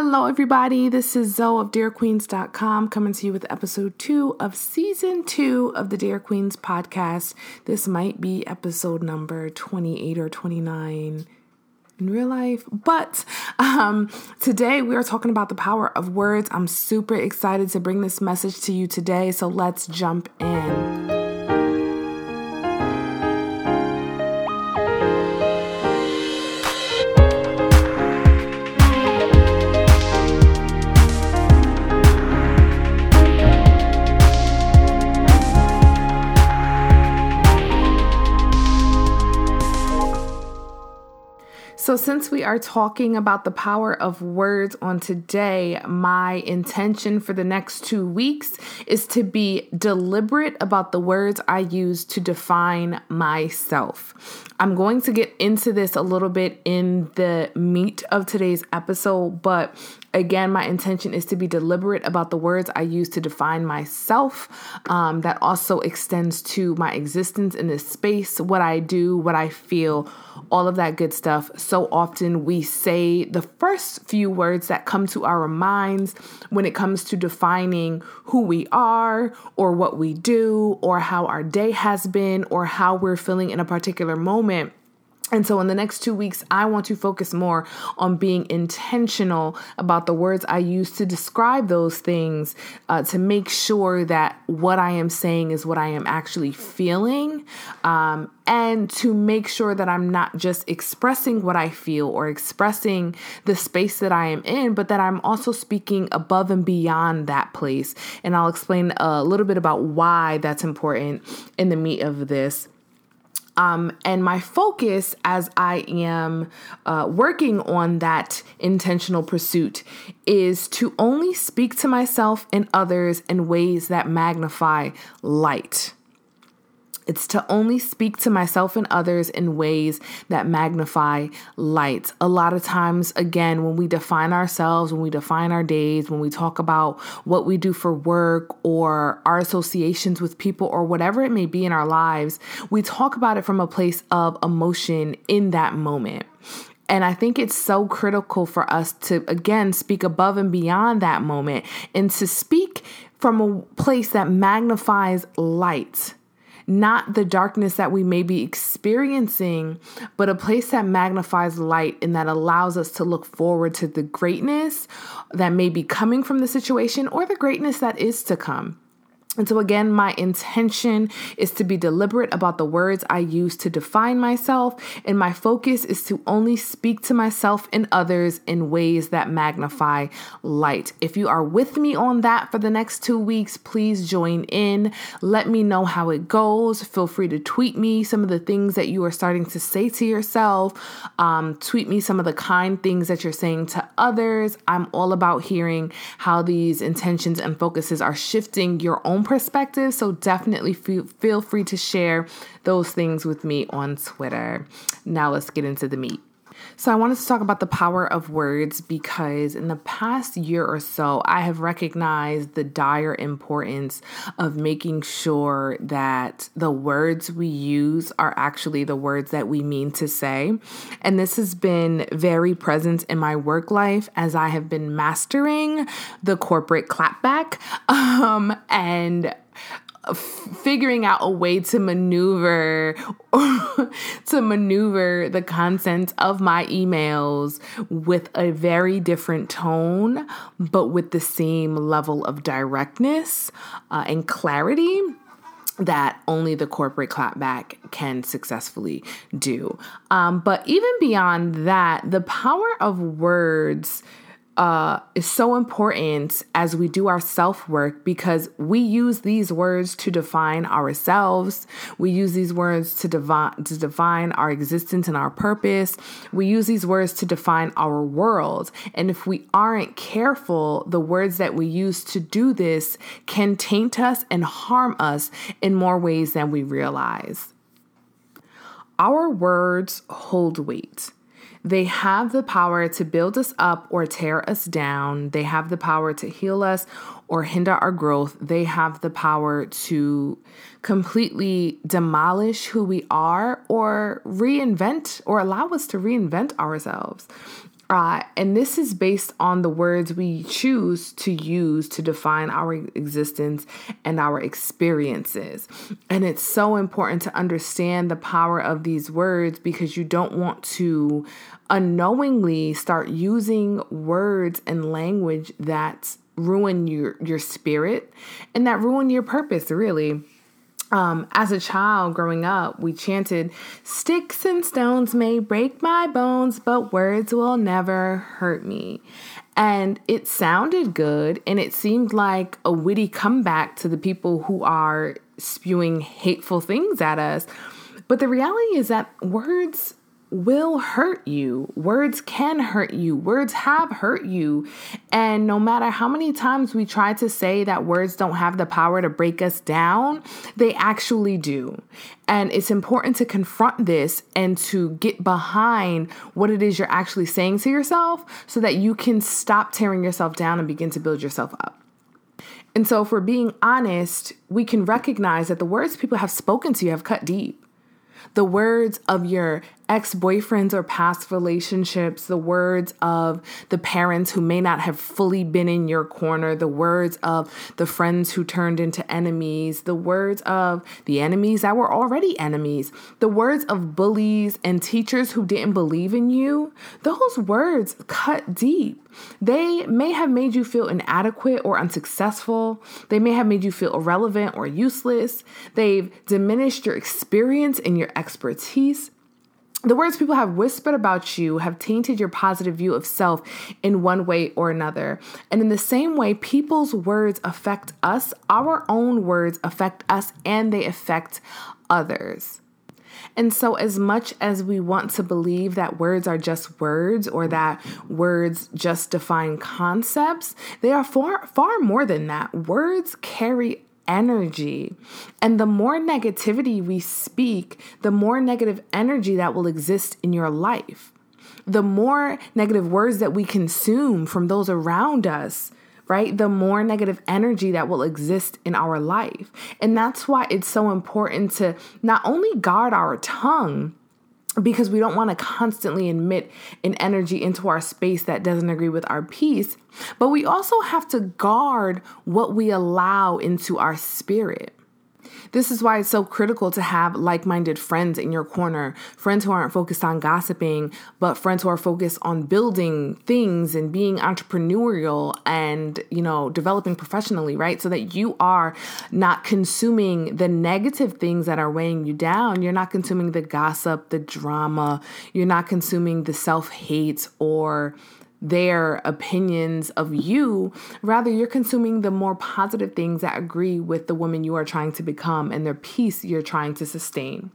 Hello, everybody. This is Zoe of DearQueens.com coming to you with episode two of season two of the Dear Queens podcast. This might be episode number 28 or 29 in real life. But um, today we are talking about the power of words. I'm super excited to bring this message to you today. So let's jump in. So, since we are talking about the power of words on today, my intention for the next two weeks is to be deliberate about the words I use to define myself. I'm going to get into this a little bit in the meat of today's episode, but again, my intention is to be deliberate about the words I use to define myself. Um, that also extends to my existence in this space, what I do, what I feel, all of that good stuff. So often we say the first few words that come to our minds when it comes to defining who we are, or what we do, or how our day has been, or how we're feeling in a particular moment. And so, in the next two weeks, I want to focus more on being intentional about the words I use to describe those things uh, to make sure that what I am saying is what I am actually feeling, um, and to make sure that I'm not just expressing what I feel or expressing the space that I am in, but that I'm also speaking above and beyond that place. And I'll explain a little bit about why that's important in the meat of this. Um, and my focus as I am uh, working on that intentional pursuit is to only speak to myself and others in ways that magnify light. It's to only speak to myself and others in ways that magnify light. A lot of times, again, when we define ourselves, when we define our days, when we talk about what we do for work or our associations with people or whatever it may be in our lives, we talk about it from a place of emotion in that moment. And I think it's so critical for us to, again, speak above and beyond that moment and to speak from a place that magnifies light not the darkness that we may be experiencing, but a place that magnifies light and that allows us to look forward to the greatness that may be coming from the situation or the greatness that is to come. And so, again, my intention is to be deliberate about the words I use to define myself, and my focus is to only speak to myself and others in ways that magnify light. If you are with me on that for the next two weeks, please join in. Let me know how it goes. Feel free to tweet me some of the things that you are starting to say to yourself. Um, tweet me some of the kind things that you're saying to others. I'm all about hearing how these intentions and focuses are shifting your own perspective. So definitely feel, feel free to share those things with me on Twitter. Now let's get into the meat. So, I wanted to talk about the power of words because in the past year or so, I have recognized the dire importance of making sure that the words we use are actually the words that we mean to say. And this has been very present in my work life as I have been mastering the corporate clapback. Um, and figuring out a way to maneuver to maneuver the content of my emails with a very different tone but with the same level of directness uh, and clarity that only the corporate clapback can successfully do. Um, but even beyond that, the power of words uh, is so important as we do our self work because we use these words to define ourselves. We use these words to, devi- to define our existence and our purpose. We use these words to define our world. And if we aren't careful, the words that we use to do this can taint us and harm us in more ways than we realize. Our words hold weight. They have the power to build us up or tear us down. They have the power to heal us or hinder our growth. They have the power to completely demolish who we are or reinvent or allow us to reinvent ourselves. Uh, and this is based on the words we choose to use to define our existence and our experiences. And it's so important to understand the power of these words because you don't want to unknowingly start using words and language that ruin your your spirit and that ruin your purpose really um, as a child growing up, we chanted, Sticks and stones may break my bones, but words will never hurt me. And it sounded good, and it seemed like a witty comeback to the people who are spewing hateful things at us. But the reality is that words will hurt you. Words can hurt you. Words have hurt you. And no matter how many times we try to say that words don't have the power to break us down, they actually do. And it's important to confront this and to get behind what it is you're actually saying to yourself so that you can stop tearing yourself down and begin to build yourself up. And so, if we're being honest, we can recognize that the words people have spoken to you have cut deep the words of your ex boyfriends or past relationships, the words of the parents who may not have fully been in your corner, the words of the friends who turned into enemies, the words of the enemies that were already enemies, the words of bullies and teachers who didn't believe in you, those words cut deep. They may have made you feel inadequate or unsuccessful. They may have made you feel irrelevant or useless. They've diminished your experience and your expertise. The words people have whispered about you have tainted your positive view of self in one way or another. And in the same way, people's words affect us, our own words affect us, and they affect others. And so, as much as we want to believe that words are just words or that words just define concepts, they are far, far more than that. Words carry energy. And the more negativity we speak, the more negative energy that will exist in your life. The more negative words that we consume from those around us, right? The more negative energy that will exist in our life. And that's why it's so important to not only guard our tongue, because we don't want to constantly emit an energy into our space that doesn't agree with our peace. But we also have to guard what we allow into our spirit. This is why it's so critical to have like minded friends in your corner, friends who aren't focused on gossiping, but friends who are focused on building things and being entrepreneurial and, you know, developing professionally, right? So that you are not consuming the negative things that are weighing you down. You're not consuming the gossip, the drama, you're not consuming the self hate or their opinions of you. Rather, you're consuming the more positive things that agree with the woman you are trying to become and their peace you're trying to sustain.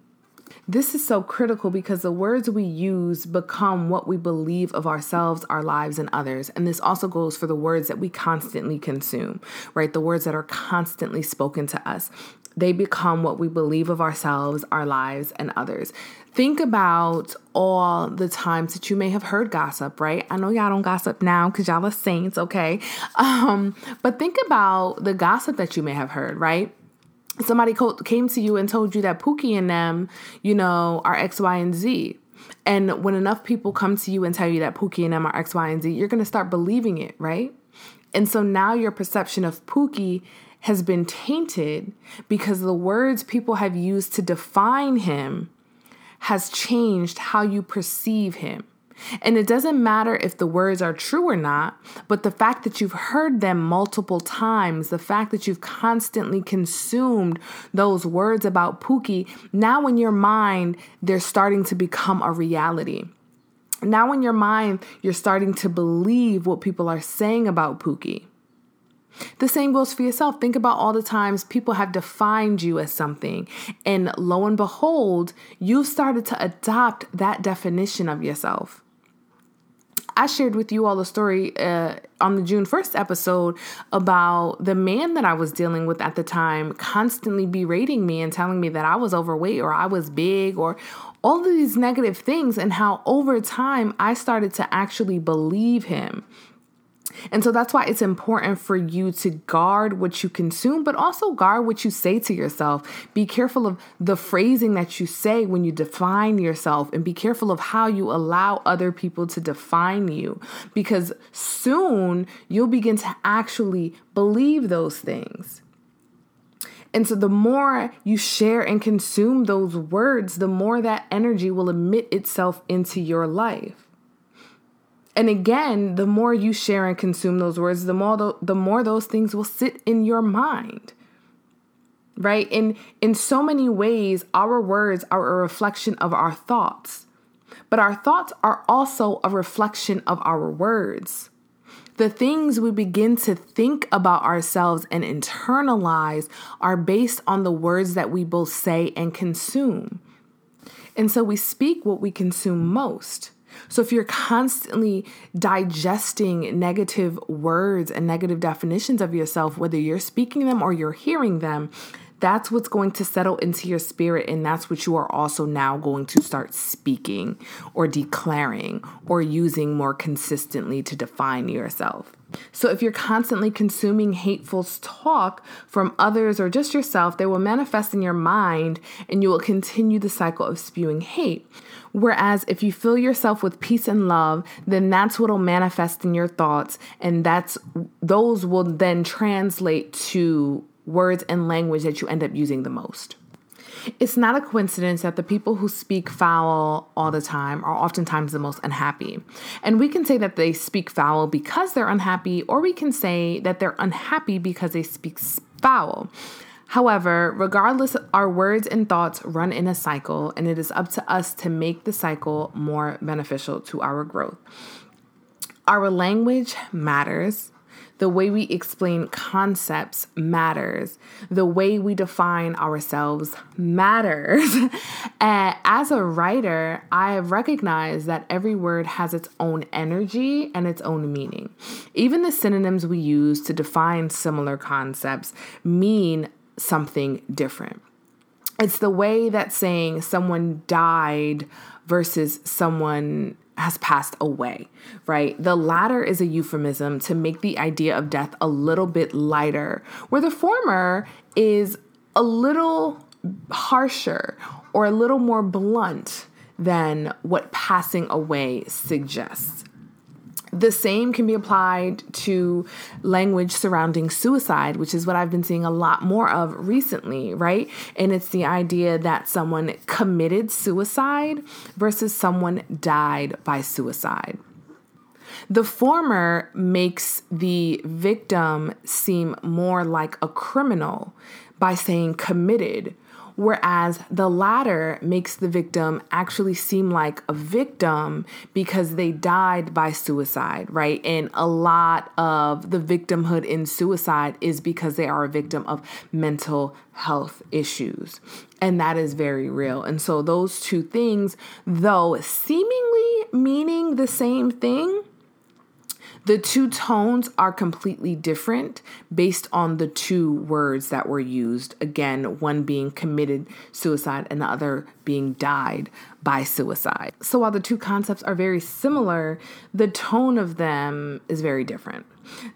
This is so critical because the words we use become what we believe of ourselves, our lives, and others. And this also goes for the words that we constantly consume, right? The words that are constantly spoken to us. They become what we believe of ourselves, our lives, and others. Think about all the times that you may have heard gossip, right? I know y'all don't gossip now because y'all are saints, okay? Um, but think about the gossip that you may have heard, right? Somebody came to you and told you that Pookie and them, you know, are X, Y, and Z. And when enough people come to you and tell you that Pookie and them are X, Y, and Z, you're going to start believing it, right? And so now your perception of Pookie has been tainted because the words people have used to define him has changed how you perceive him. And it doesn't matter if the words are true or not, but the fact that you've heard them multiple times, the fact that you've constantly consumed those words about Pookie, now in your mind, they're starting to become a reality. Now in your mind, you're starting to believe what people are saying about Pookie. The same goes for yourself. Think about all the times people have defined you as something, and lo and behold, you've started to adopt that definition of yourself. I shared with you all the story uh, on the June 1st episode about the man that I was dealing with at the time constantly berating me and telling me that I was overweight or I was big or all of these negative things, and how over time I started to actually believe him And so that's why it's important for you to guard what you consume, but also guard what you say to yourself. Be careful of the phrasing that you say when you define yourself, and be careful of how you allow other people to define you, because soon you'll begin to actually believe those things. And so, the more you share and consume those words, the more that energy will emit itself into your life. And again, the more you share and consume those words, the more the, more those things will sit in your mind. Right? In in so many ways, our words are a reflection of our thoughts. But our thoughts are also a reflection of our words. The things we begin to think about ourselves and internalize are based on the words that we both say and consume. And so we speak what we consume most. So if you're constantly digesting negative words and negative definitions of yourself, whether you're speaking them or you're hearing them, that's what's going to settle into your spirit, and that's what you are also now going to start speaking or declaring or using more consistently to define yourself. So, if you're constantly consuming hateful talk from others or just yourself, they will manifest in your mind and you will continue the cycle of spewing hate. Whereas if you fill yourself with peace and love, then that's what'll manifest in your thoughts and that's those will then translate to words and language that you end up using the most. It's not a coincidence that the people who speak foul all the time are oftentimes the most unhappy. And we can say that they speak foul because they're unhappy, or we can say that they're unhappy because they speak foul. However, regardless, our words and thoughts run in a cycle, and it is up to us to make the cycle more beneficial to our growth. Our language matters. The way we explain concepts matters. The way we define ourselves matters. as a writer, I have recognized that every word has its own energy and its own meaning. Even the synonyms we use to define similar concepts mean something different. It's the way that saying someone died versus someone has passed away, right? The latter is a euphemism to make the idea of death a little bit lighter, where the former is a little harsher or a little more blunt than what passing away suggests. The same can be applied to language surrounding suicide, which is what I've been seeing a lot more of recently, right? And it's the idea that someone committed suicide versus someone died by suicide. The former makes the victim seem more like a criminal by saying committed, Whereas the latter makes the victim actually seem like a victim because they died by suicide, right? And a lot of the victimhood in suicide is because they are a victim of mental health issues. And that is very real. And so, those two things, though seemingly meaning the same thing, the two tones are completely different based on the two words that were used. Again, one being committed suicide and the other being died by suicide. So while the two concepts are very similar, the tone of them is very different.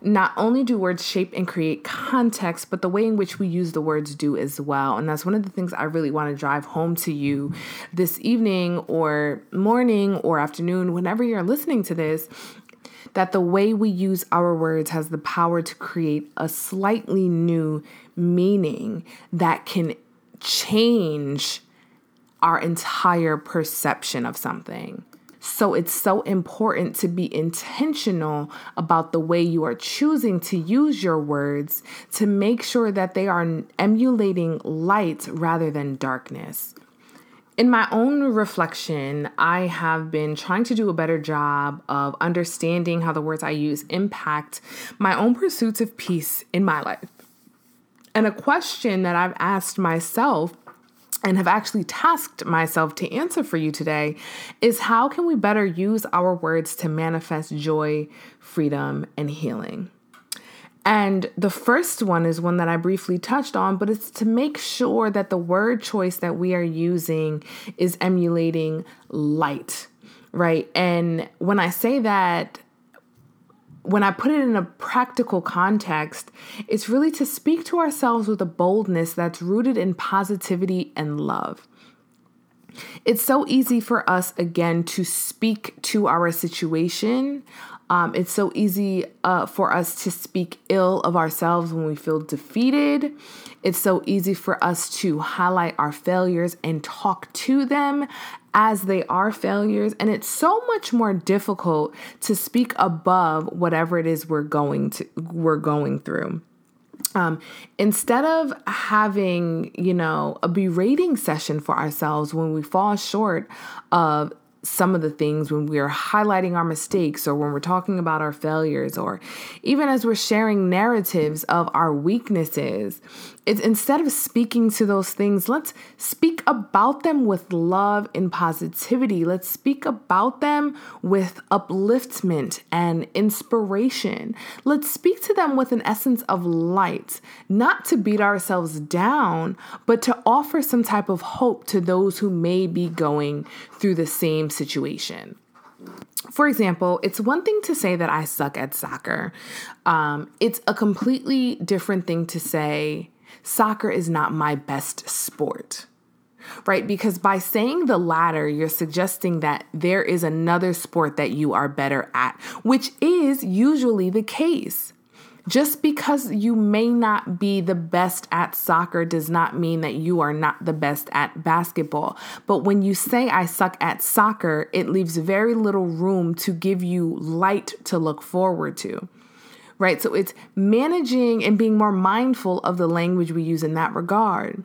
Not only do words shape and create context, but the way in which we use the words do as well. And that's one of the things I really want to drive home to you this evening or morning or afternoon, whenever you're listening to this, that the way we use our words has the power to create a slightly new meaning that can change our entire perception of something. So it's so important to be intentional about the way you are choosing to use your words to make sure that they are emulating light rather than darkness. In my own reflection, I have been trying to do a better job of understanding how the words I use impact my own pursuits of peace in my life. And a question that I've asked myself and have actually tasked myself to answer for you today is how can we better use our words to manifest joy, freedom, and healing? And the first one is one that I briefly touched on, but it's to make sure that the word choice that we are using is emulating light, right? And when I say that, when I put it in a practical context, it's really to speak to ourselves with a boldness that's rooted in positivity and love. It's so easy for us, again, to speak to our situation. Um, it's so easy uh, for us to speak ill of ourselves when we feel defeated. It's so easy for us to highlight our failures and talk to them as they are failures. And it's so much more difficult to speak above whatever it is we're going to we're going through. Um, instead of having, you know, a berating session for ourselves when we fall short of some of the things when we are highlighting our mistakes or when we're talking about our failures or even as we're sharing narratives of our weaknesses it's instead of speaking to those things let's speak about them with love and positivity let's speak about them with upliftment and inspiration let's speak to them with an essence of light not to beat ourselves down but to offer some type of hope to those who may be going through the same situation. For example, it's one thing to say that I suck at soccer. Um, it's a completely different thing to say soccer is not my best sport right? Because by saying the latter, you're suggesting that there is another sport that you are better at, which is usually the case. Just because you may not be the best at soccer does not mean that you are not the best at basketball. But when you say I suck at soccer, it leaves very little room to give you light to look forward to right? So it's managing and being more mindful of the language we use in that regard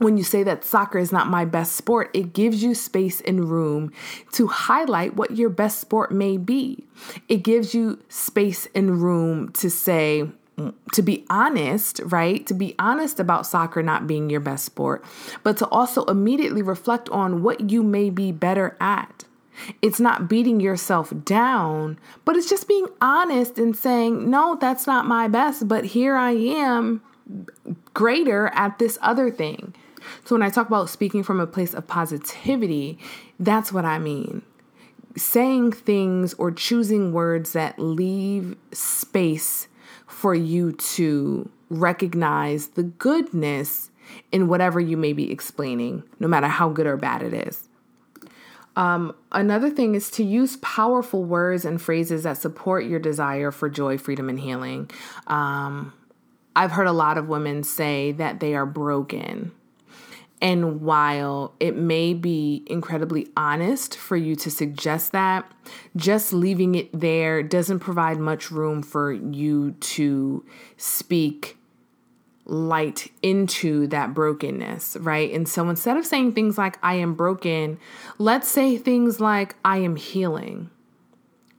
when you say that soccer is not my best sport, it gives you space and room to highlight what your best sport may be. It gives you space and room to say, to be honest, right? To be honest about soccer not being your best sport, but to also immediately reflect on what you may be better at. It's not beating yourself down, but it's just being honest and saying, no, that's not my best, but here I am greater at this other thing. So when I talk about speaking from a place of positivity, that's what I mean. Saying things or choosing words that leave space for you to recognize the goodness in whatever you may be explaining, no matter how good or bad it is. Um, another thing is to use powerful words and phrases that support your desire for joy, freedom, and healing. Um, I've heard a lot of women say that they are broken and while it may be incredibly honest for you to suggest that, just leaving it there doesn't provide much room for you to speak light into that brokenness, right? And so instead of saying things like, I am broken, let's say things like, I am healing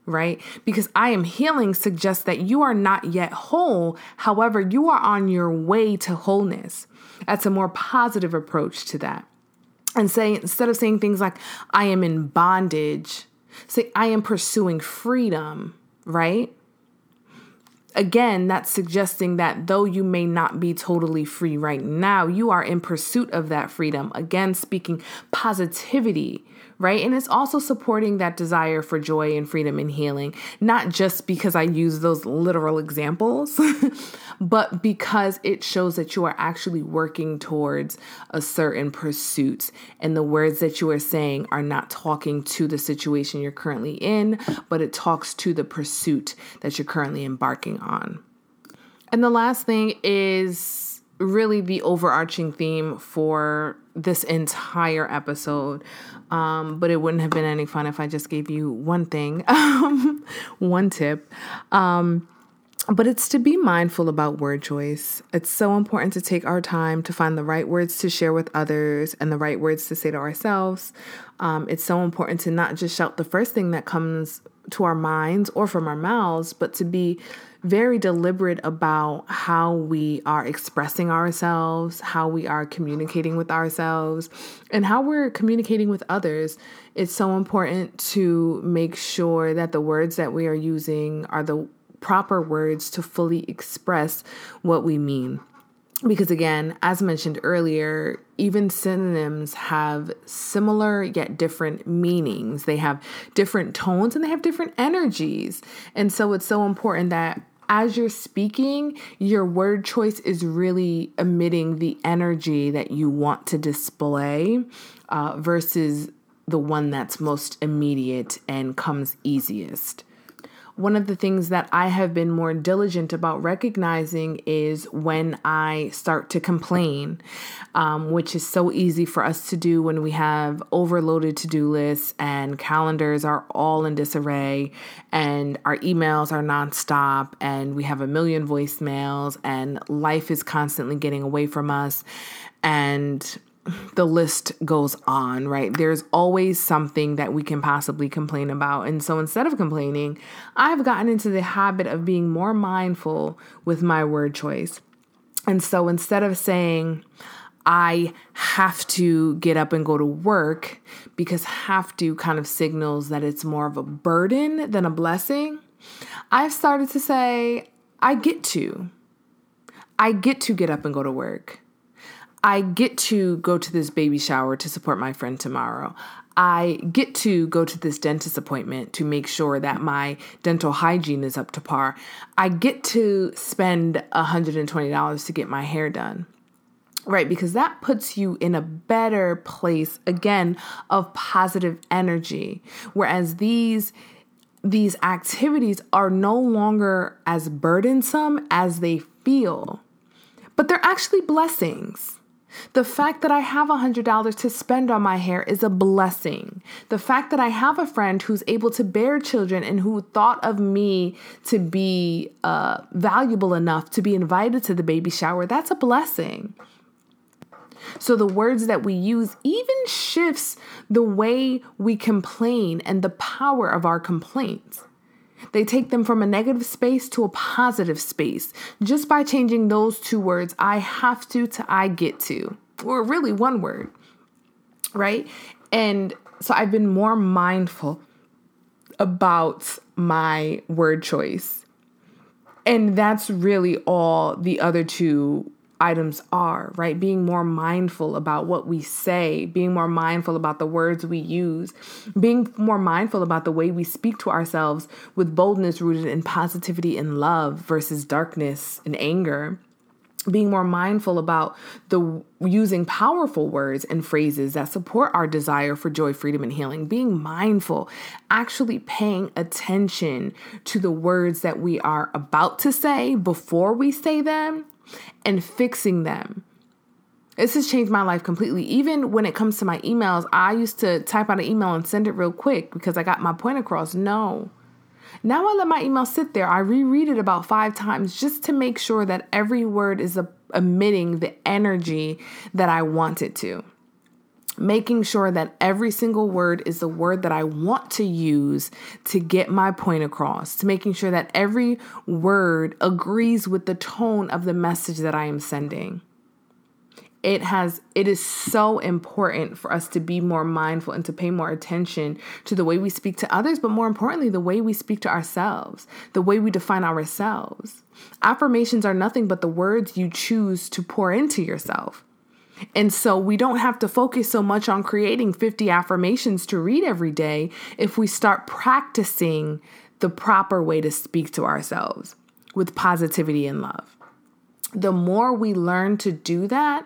right? Because I am healing suggests that you are not yet whole. However, you are on your way to wholeness. That's a more positive approach to that. And say, instead of saying things like, I am in bondage, say, I am pursuing freedom, right? Again, that's suggesting that though you may not be totally free right now, you are in pursuit of that freedom. Again, speaking positivity right? And it's also supporting that desire for joy and freedom and healing, not just because I use those literal examples, but because it shows that you are actually working towards a certain pursuit. And the words that you are saying are not talking to the situation you're currently in, but it talks to the pursuit that you're currently embarking on. And the last thing is really the overarching theme for this entire episode. Um, but it wouldn't have been any fun if I just gave you one thing, um, one tip. Um, but it's to be mindful about word choice. It's so important to take our time to find the right words to share with others and the right words to say to ourselves. Um, it's so important to not just shout the first thing that comes to our minds or from our mouths, but to be very deliberate about how we are expressing ourselves, how we are communicating with ourselves, and how we're communicating with others. It's so important to make sure that the words that we are using are the proper words to fully express what we mean. because again, as mentioned earlier, even synonyms have similar yet different meanings. They have different tones and they have different energies. And so it's so important that as you're speaking, your word choice is really emitting the energy that you want to display uh, versus the one that's most immediate and comes easiest one of the things that I have been more diligent about recognizing is when I start to complain, um, which is so easy for us to do when we have overloaded to do lists and calendars are all in disarray and our emails are nonstop and we have a million voicemails and life is constantly getting away from us. And the list goes on, right? There's always something that we can possibly complain about. And so instead of complaining, I've gotten into the habit of being more mindful with my word choice. And so instead of saying, I have to get up and go to work because have to kind of signals that it's more of a burden than a blessing. I've started to say, I get to. I get to get up and go to work. I get to go to this baby shower to support my friend tomorrow. I get to go to this dentist appointment to make sure that my dental hygiene is up to par. I get to spend $120 to get my hair done. Right, because that puts you in a better place again of positive energy. Whereas these these activities are no longer as burdensome as they feel, but they're actually blessings. The fact that I have $100 to spend on my hair is a blessing. The fact that I have a friend who's able to bear children and who thought of me to be uh, valuable enough to be invited to the baby shower, that's a blessing. So the words that we use even shifts the way we complain and the power of our complaints. They take them from a negative space to a positive space just by changing those two words, I have to to I get to, or really one word, right? And so I've been more mindful about my word choice. And that's really all the other two items are, right? Being more mindful about what we say, being more mindful about the words we use, being more mindful about the way we speak to ourselves with boldness rooted in positivity and love versus darkness and anger. Being more mindful about the using powerful words and phrases that support our desire for joy, freedom, and healing. Being mindful, actually paying attention to the words that we are about to say before we say them and fixing them. This has changed my life completely. Even when it comes to my emails, I used to type out an email and send it real quick because I got my point across. No. Now I let my email sit there. I reread it about five times just to make sure that every word is emitting the energy that I want it to making sure that every single word is the word that I want to use to get my point across, to making sure that every word agrees with the tone of the message that I am sending. It has it is so important for us to be more mindful and to pay more attention to the way we speak to others, but more importantly, the way we speak to ourselves, the way we define ourselves. Affirmations are nothing but the words you choose to pour into yourself. And so we don't have to focus so much on creating 50 affirmations to read every day if we start practicing the proper way to speak to ourselves with positivity and love. The more we learn to do that,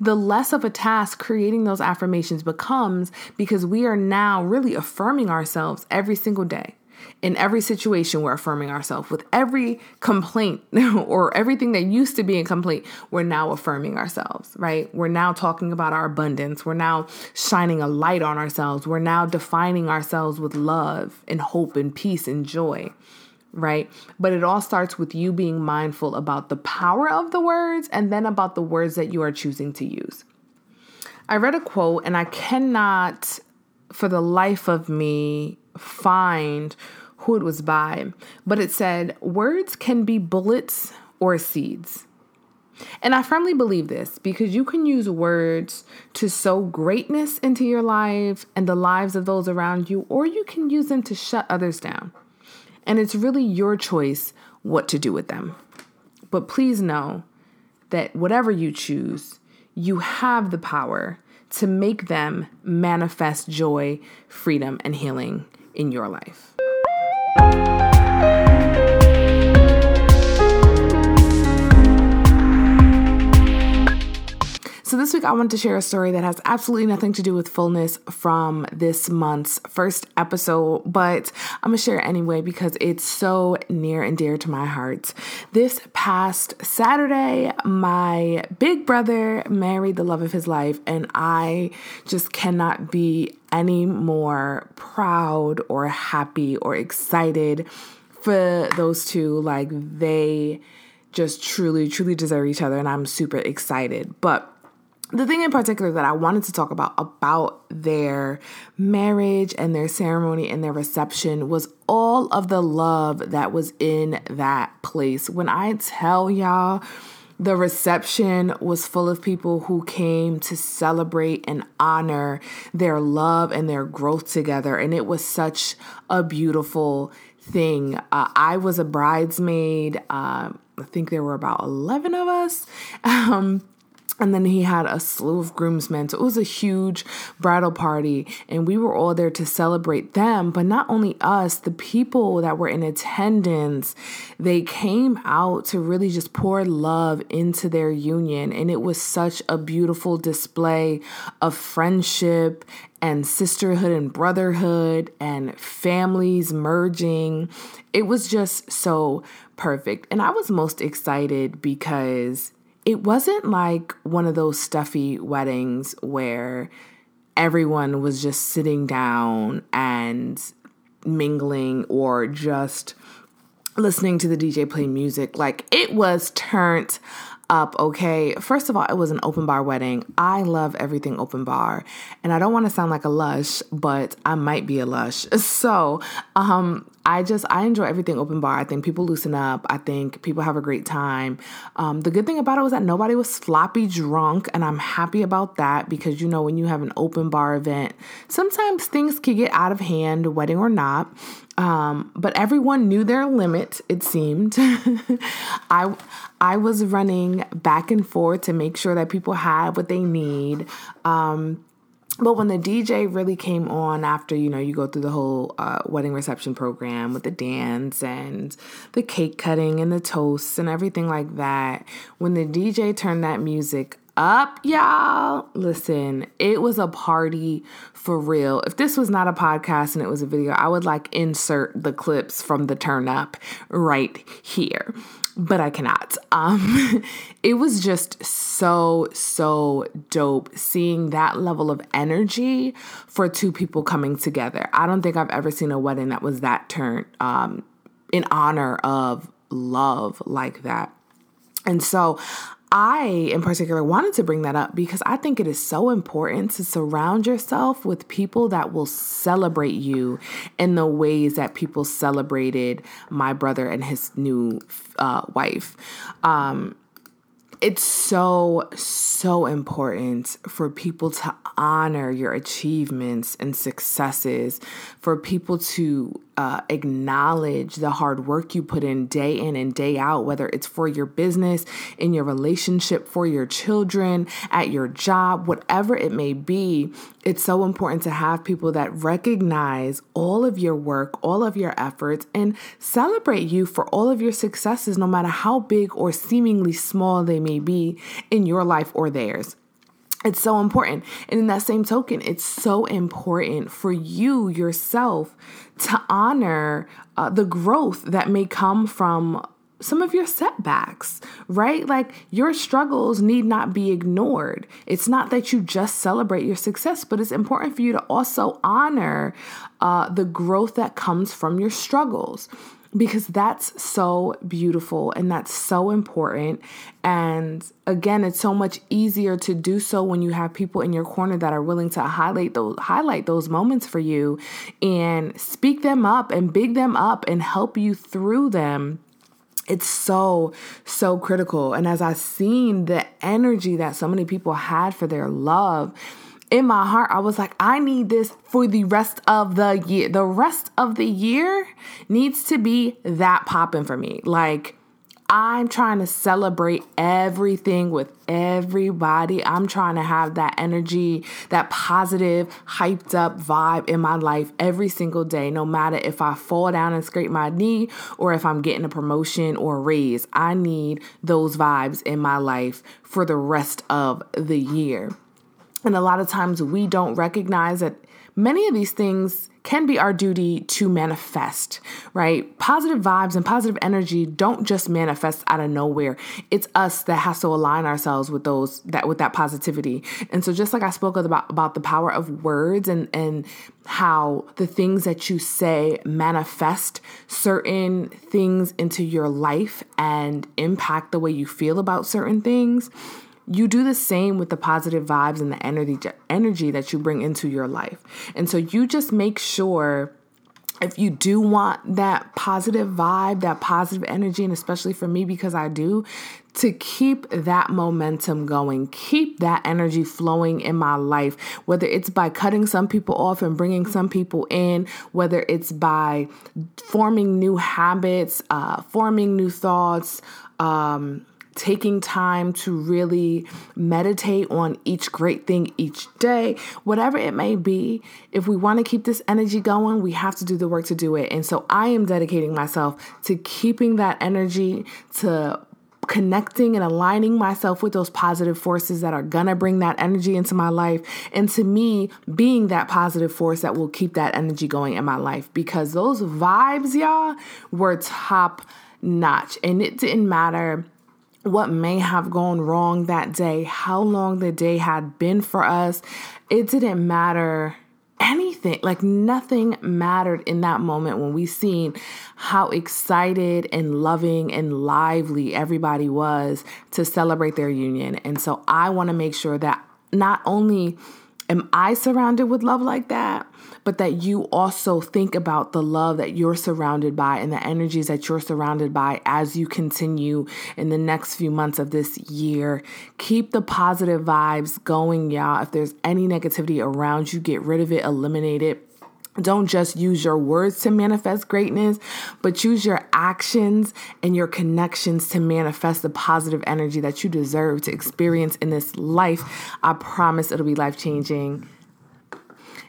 the less of a task creating those affirmations becomes because we are now really affirming ourselves every single day in every situation we're affirming ourselves with. Every complaint or everything that used to be a complaint we're now affirming ourselves right? We're now talking about our abundance. We're now shining a light on ourselves. We're now defining ourselves with love and hope and peace and joy right? But it all starts with you being mindful about the power of the words and then about the words that you are choosing to use. I read a quote and i cannot for the life of me find who it was by, but it said, Words can be bullets or seeds. And I firmly believe this because you can use words to sow greatness into your life and the lives of those around you, or you can use them to shut others down. And it's really your choice what to do with them. But please know that whatever you choose, you have the power to make them manifest joy, freedom, and healing in your life you So, this week I want to share a story that has absolutely nothing to do with fullness from this month's first episode, but I'm gonna share it anyway because it's so near and dear to my heart. This past Saturday, my big brother married the love of his life, and I just cannot be any more proud or happy or excited for those two. Like, they just truly, truly deserve each other, and I'm super excited. But the thing in particular that I wanted to talk about about their marriage and their ceremony and their reception was all of the love that was in that place. When I tell y'all the reception was full of people who came to celebrate and honor their love and their growth together and it was such a beautiful thing. Uh, I was a bridesmaid. Uh, I think there were about 11 of us. Um, and then he had a slew of groomsmen. So it was a huge bridal party, and we were all there to celebrate them. But not only us, the people that were in attendance, they came out to really just pour love into their union. And it was such a beautiful display of friendship and sisterhood and brotherhood and families merging. It was just so perfect. And I was most excited because it wasn't like one of those stuffy weddings where everyone was just sitting down and mingling or just listening to the DJ play music. Like it was turned up, okay? First of all, it was an open bar wedding. I love everything open bar. And I don't want to sound like a lush, but I might be a lush. So, um, I just I enjoy everything open bar. I think people loosen up. I think people have a great time. Um, the good thing about it was that nobody was sloppy drunk, and I'm happy about that because you know when you have an open bar event, sometimes things can get out of hand, wedding or not. Um, but everyone knew their limit. It seemed. I I was running back and forth to make sure that people had what they need. Um, but when the DJ really came on after, you know, you go through the whole uh, wedding reception program with the dance and the cake cutting and the toasts and everything like that, when the DJ turned that music up, y'all. Listen, it was a party for real. If this was not a podcast and it was a video, I would like insert the clips from the turn up right here but I cannot. Um, it was just so, so dope seeing that level of energy for two people coming together. I don't think I've ever seen a wedding that was that turned um, in honor of love like that. And so I, in particular, wanted to bring that up because I think it is so important to surround yourself with people that will celebrate you in the ways that people celebrated my brother and his new uh, wife. Um, it's so, so important for people to honor your achievements and successes, for people to uh, acknowledge the hard work you put in day in and day out, whether it's for your business, in your relationship, for your children, at your job, whatever it may be. It's so important to have people that recognize all of your work, all of your efforts, and celebrate you for all of your successes, no matter how big or seemingly small they may be in your life or theirs. It's so important. And in that same token, it's so important for you yourself to honor uh, the growth that may come from some of your setbacks, right? Like your struggles need not be ignored. It's not that you just celebrate your success, but it's important for you to also honor uh, the growth that comes from your struggles because that's so beautiful and that's so important. And again, it's so much easier to do so when you have people in your corner that are willing to highlight those highlight those moments for you and speak them up and big them up and help you through them it's so so critical and as i've seen the energy that so many people had for their love in my heart, I was like, I need this for the rest of the year. The rest of the year needs to be that popping for me. Like, I'm trying to celebrate everything with everybody. I'm trying to have that energy, that positive, hyped up vibe in my life every single day, no matter if I fall down and scrape my knee or if I'm getting a promotion or a raise. I need those vibes in my life for the rest of the year. And a lot of times we don't recognize that many of these things can be our duty to manifest, right? Positive vibes and positive energy don't just manifest out of nowhere. It's us that has to align ourselves with those that with that positivity. And so just like I spoke about about the power of words and and how the things that you say manifest certain things into your life and impact the way you feel about certain things you do the same with the positive vibes and the energy energy that you bring into your life. And so you just make sure if you do want that positive vibe, that positive energy, and especially for me because I do, to keep that momentum going, keep that energy flowing in my life, whether it's by cutting some people off and bringing some people in, whether it's by forming new habits, uh, forming new thoughts, um, taking time to really meditate on each great thing each day, whatever it may be, if we want to keep this energy going, we have to do the work to do it. And so I am dedicating myself to keeping that energy, to connecting and aligning myself with those positive forces that are gonna bring that energy into my life. And to me, being that positive force that will keep that energy going in my life because those vibes, y'all, were top notch. And it didn't matter what may have gone wrong that day, how long the day had been for us. It didn't matter anything like nothing mattered in that moment when we seen how excited and loving and lively everybody was to celebrate their union and so i want to make sure that not only am i surrounded with love like that but that you also think about the love that you're surrounded by and the energies that you're surrounded by as you continue in the next few months of this year. Keep the positive vibes going, y'all. If there's any negativity around you, get rid of it, eliminate it. Don't just use your words to manifest greatness, but use your actions and your connections to manifest the positive energy that you deserve to experience in this life. I promise it'll be life changing.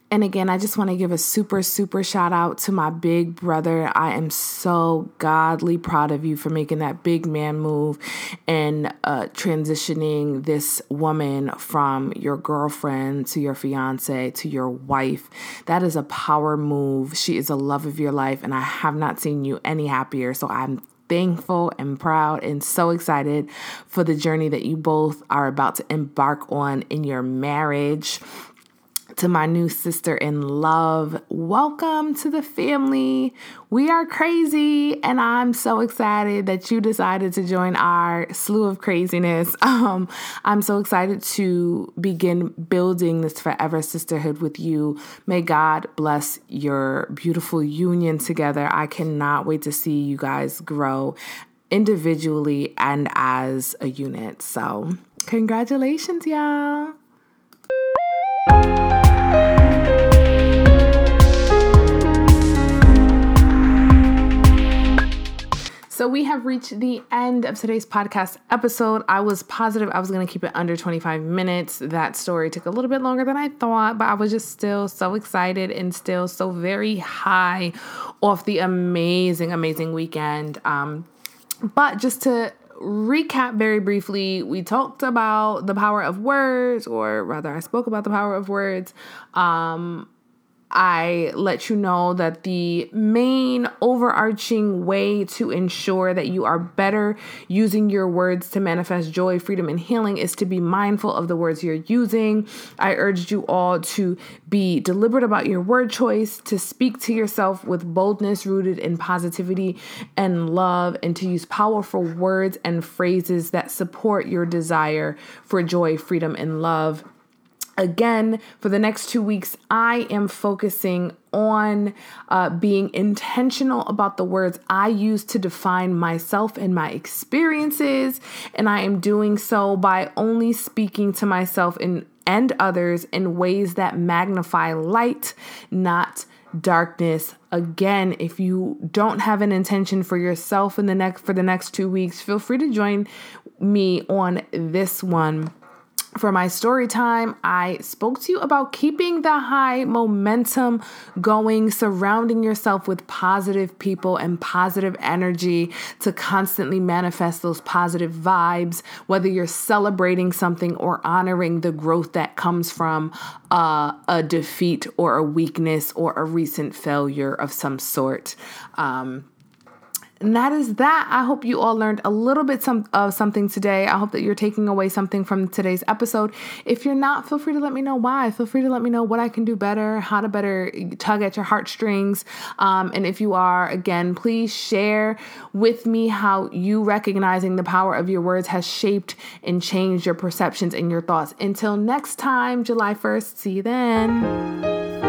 And again, I just want to give a super, super shout out to my big brother. I am so godly proud of you for making that big man move and uh, transitioning this woman from your girlfriend to your fiance to your wife. That is a power move. She is a love of your life, and I have not seen you any happier. So I'm thankful and proud and so excited for the journey that you both are about to embark on in your marriage to my new sister in love. Welcome to the family. We are crazy, and I'm so excited that you decided to join our slew of craziness. Um, I'm so excited to begin building this forever sisterhood with you. May God bless your beautiful union together. I cannot wait to see you guys grow individually and as a unit. So, congratulations, y'all. So we have reached the end of today's podcast episode. I was positive I was going to keep it under 25 minutes. That story took a little bit longer than I thought, but I was just still so excited and still so very high off the amazing, amazing weekend. Um, but just to recap very briefly, we talked about the power of words, or rather, I spoke about the power of words. Um, I let you know that the main overarching way to ensure that you are better using your words to manifest joy, freedom, and healing is to be mindful of the words you're using. I urged you all to be deliberate about your word choice, to speak to yourself with boldness rooted in positivity and love, and to use powerful words and phrases that support your desire for joy, freedom, and love again for the next two weeks i am focusing on uh, being intentional about the words i use to define myself and my experiences and i am doing so by only speaking to myself in, and others in ways that magnify light not darkness. Again, if you don't have an intention for yourself in the next for the next 2 weeks, feel free to join me on this one for my story time, I spoke to you about keeping the high momentum going, surrounding yourself with positive people and positive energy to constantly manifest those positive vibes, whether you're celebrating something or honoring the growth that comes from uh, a defeat or a weakness or a recent failure of some sort. Um, and that is that. I hope you all learned a little bit some of something today. I hope that you're taking away something from today's episode. If you're not, feel free to let me know why. Feel free to let me know what I can do better, how to better tug at your heartstrings. Um, and if you are, again, please share with me how you recognizing the power of your words has shaped and changed your perceptions and your thoughts. Until next time, July 1st. See you then.